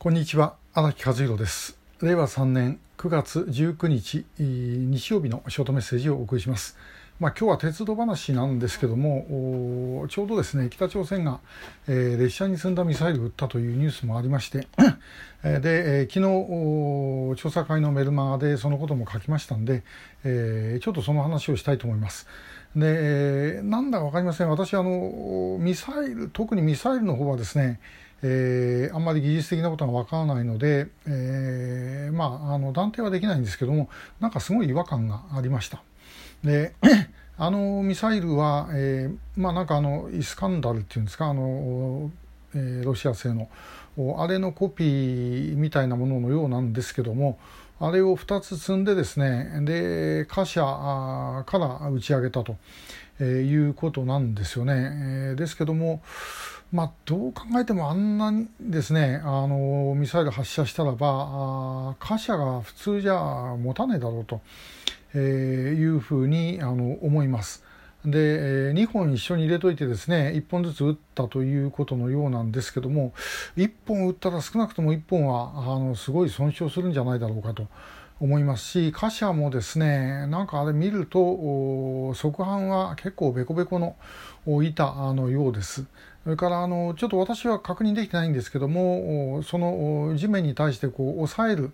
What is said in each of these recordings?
こんにちは荒木和弘です。令和3年9月19日日曜日のショートメッセージをお送りします。まあ、今日は鉄道話なんですけどもちょうどですね北朝鮮が、えー、列車に積んだミサイルを撃ったというニュースもありまして で、えー、昨日調査会のメルマガでそのことも書きましたんで、えー、ちょっとその話をしたいと思います。で、なんだか分かりません。私あのミサイル特にミサイルの方はですねえー、あんまり技術的なことがわからないので、えー、まあ、あの断定はできないんですけどもなんかすごい違和感がありました。で あのミサイルは、えー、まあなんかあのイスカンダルっていうんですかあの、えー、ロシア製のあれのコピーみたいなもののようなんですけどもあれを2つ積んでですねで貨車から打ち上げたと、えー、いうことなんですよね。えー、ですけどもまあ、どう考えてもあんなにですねあのミサイル発射したらば貨車が普通じゃ持たないだろうと、えー、いうふうにあの思います。で、2本一緒に入れといてですね1本ずつ撃ったということのようなんですけども1本撃ったら少なくとも1本はあのすごい損傷するんじゃないだろうかと。思いますし貨車もですねなんかあれ見ると側板は結構ベコベコの板のようですそれからあのちょっと私は確認できてないんですけどもその地面に対してこう押さえる、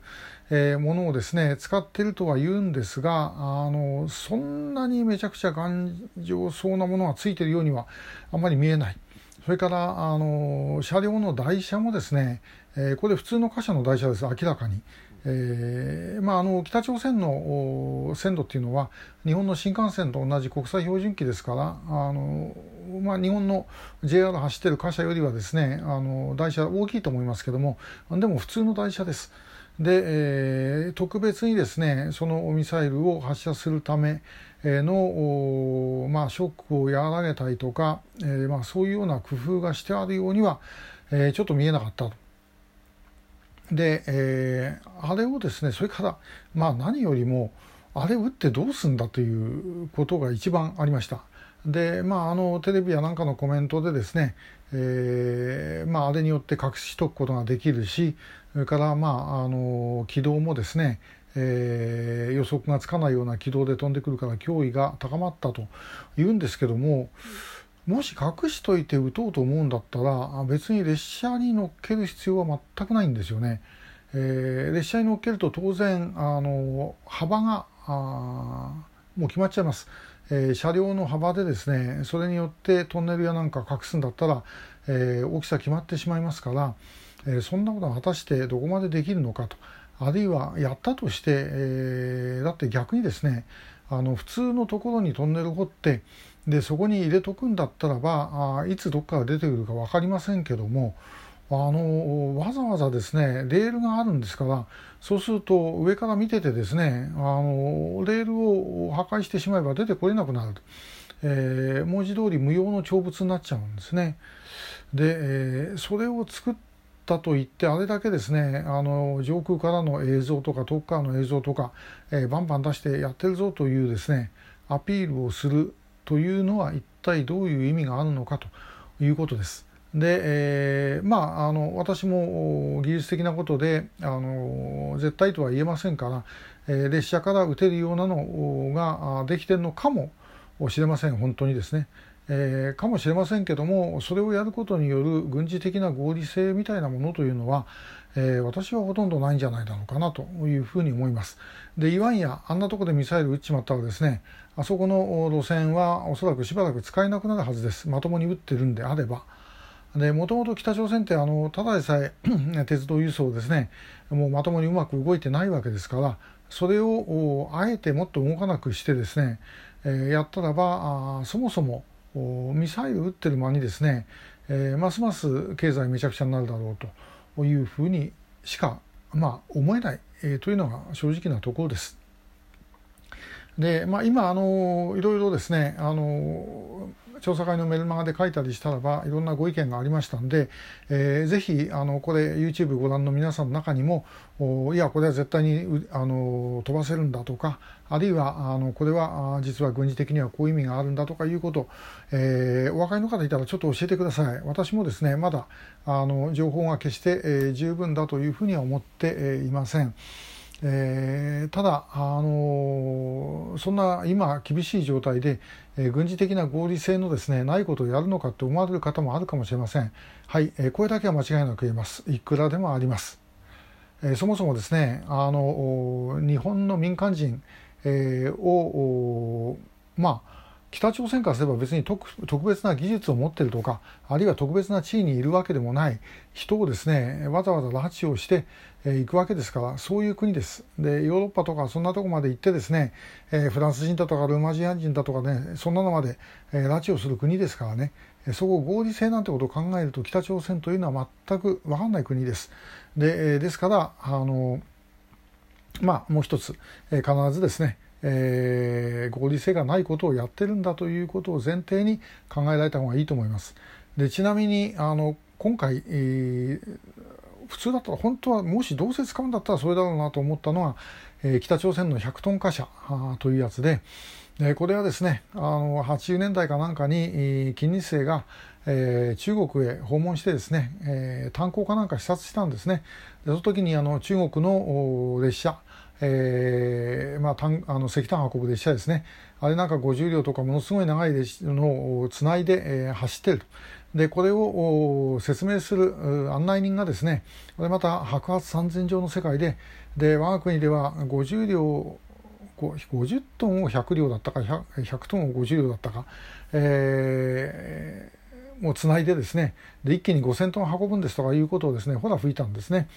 ものをですね使っているとは言うんですがあのそんなにめちゃくちゃ頑丈そうなものがついているようにはあんまり見えない。それからあの車両の台車もですね、これ普通の貨車の台車です明らかに。えーまあ、あの北朝鮮の線路っていうのは日本の新幹線と同じ国際標準機ですからあの、まあ、日本の JR 走ってる貨車よりはですねあの台車大きいと思いますけどもでも普通の台車です。で、えー、特別にですねそのミサイルを発射するための、まあ、ショックを和らげたりとか、えーまあ、そういうような工夫がしてあるようには、えー、ちょっと見えなかったと。で、えー、あれをですねそれから、まあ、何よりもあれ打ってどうすんだということが一番ありました。でまあ、あのテレビやなんかのコメントでですね、えーまあ、あれによって隠しとくことができるしそれから、まあ、あの軌道もですね、えー、予測がつかないような軌道で飛んでくるから脅威が高まったと言うんですけどももし隠しといて撃とうと思うんだったら別に列車に乗っける必要は全くないんですよね。えー、列車に乗っけると当然あの幅がもう決まっちゃいます、えー、車両の幅でですねそれによってトンネルやなんか隠すんだったら、えー、大きさ決まってしまいますから、えそんなことは果たしてどこまでできるのかとあるいはやったとして、えだって逆にですねあの普通のところにトンネル掘ってでそこに入れとくんだったらばあいつどっから出てくるか分かりませんけどもあのわざわざですねレールがあるんですからそうすると上から見ててですねあのレールを破壊してしまえば出てこれなくなると、えー、文字通り無用の長物になっちゃうんですね。で、えー、それを作ったといってあれだけですねあの上空からの映像とか遠くからの映像とか、えー、バンバン出してやってるぞというですねアピールをするというのは一体どういう意味があるのかということです。で、えー、まああの私も技術的なことであの絶対とは言えませんから、えー、列車から撃てるようなのができてるのかもしれません本当にですね。えー、かもしれませんけどもそれをやることによる軍事的な合理性みたいなものというのは、えー、私はほとんどないんじゃないだろうかなというふうに思います。でいわんやあんなとこでミサイル撃っちまったらですねあそこの路線はおそらくしばらく使えなくなるはずですまともに撃ってるんであれば。もともと北朝鮮ってあのただでさえ 鉄道輸送ですねもうまともにうまく動いてないわけですからそれをあえてもっと動かなくしてですね、えー、やったらばあそもそもミサイル撃ってる間にですね、えー、ますます経済めちゃくちゃになるだろうというふうにしか、まあ、思えない、えー、というのが正直なところです。で、まあ、今あのいろいろですねあの調査会のメルマガで書いたりしたらばいろんなご意見がありましたんで、えー、ぜひあのこれ YouTube ご覧の皆さんの中にもいやこれは絶対にあの飛ばせるんだとかあるいはあのこれは実は軍事的にはこういう意味があるんだとかいうこと、えー、お分かりの方いたらちょっと教えてください私もですねまだあの情報が決して、えー、十分だというふうには思って、えー、いません。えー、ただ、あのそんな今厳しい状態で、えー、軍事的な合理性のですねないことをやるのかと思われる方もあるかもしれません。はい、えー、これだけは間違いなく言えます。いくらでもあります。えー、そもそもですね、あの日本の民間人、えー、をまあ北朝鮮からすれば別に特別な技術を持っているとかあるいは特別な地位にいるわけでもない人をですねわざわざ拉致をしてい、えー、くわけですからそういう国ですでヨーロッパとかそんなとこまで行ってですね、え、フランス人だとかルーマジア人だとかねそんなのまで、え、拉致をする国ですからねそこ合理性なんてことを考えると北朝鮮というのは全く分かんない国です。でですからあのまあもう一つ、え必ずですねえー、合理性がないことをやってるんだということを前提に考えられた方がいいと思います。でちなみにあの今回、えー、普通だったら本当はもしどうせ使うんだったらそれだろうなと思ったのは、えー、北朝鮮の100トン貨車というやつで、えこれはですねあの80年代かなんかに、えー、金日成が、えー、中国へ訪問してですね、えー、炭鉱かなんか視察したんですねでその時にあの中国の列車えーまあ、あの石炭運ぶ列車ですねあれなんか50両とかものすごい長い列のをつないで、えー、走ってると。でこれを説明する案内人がですねこれまた白髪三千条の世界でで我が国では50両50トンを100両だったか 100, 100トンを50両だったか、えーもうつないでですねで一気に5000トン運ぶんですとかいうことをですねほら吹いたんですね。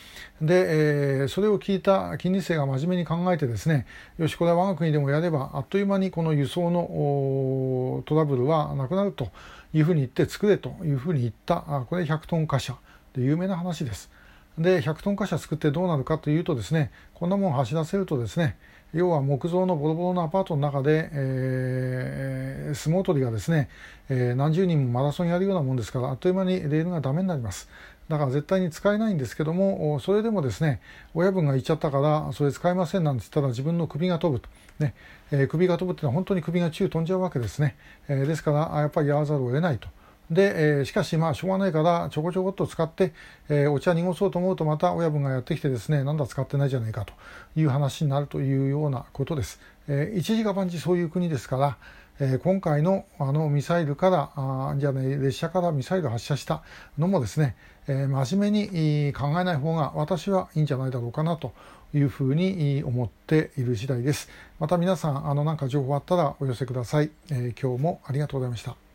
で、えー、それを聞いた金利生が真面目に考えてですねよしこれは我が国でもやればあっという間にこの輸送のトラブルはなくなるというふうに言って作れというふうに言った。これ100トン貨車で有名な話です。で100トン貨車作ってどうなるかというとですねこんなもん走らせるとですね要は木造のボロボロのアパートの中で、えー、相撲取りがですね、えー、何十人もマラソンやるようなもんですからあっという間にレールがダメになります。だから絶対に使えないんですけどもそれでもですね親分が言っちゃったからそれ使えませんなんて言ったら自分の首が飛ぶと、ねえー、首が飛ぶっていうのは本当に首が宙飛んじゃうわけですね、えー、ですからやっぱりやらざるを得ないと。で、えー、しかしまあしょうがないからちょこちょこっと使って、えー、お茶濁そうと思うとまた親分がやってきてですねなんだ使ってないじゃないかという話になるというようなことです。えー、一時が万事そういう国ですから、えー、今回のあのミサイルからあじゃね列車からミサイル発射したのもですね、えー、真面目に考えない方が私はいいんじゃないだろうかなというふうに思っている次第です。また皆さんあのなんか情報あったらお寄せください。えー、今日もありがとうございました。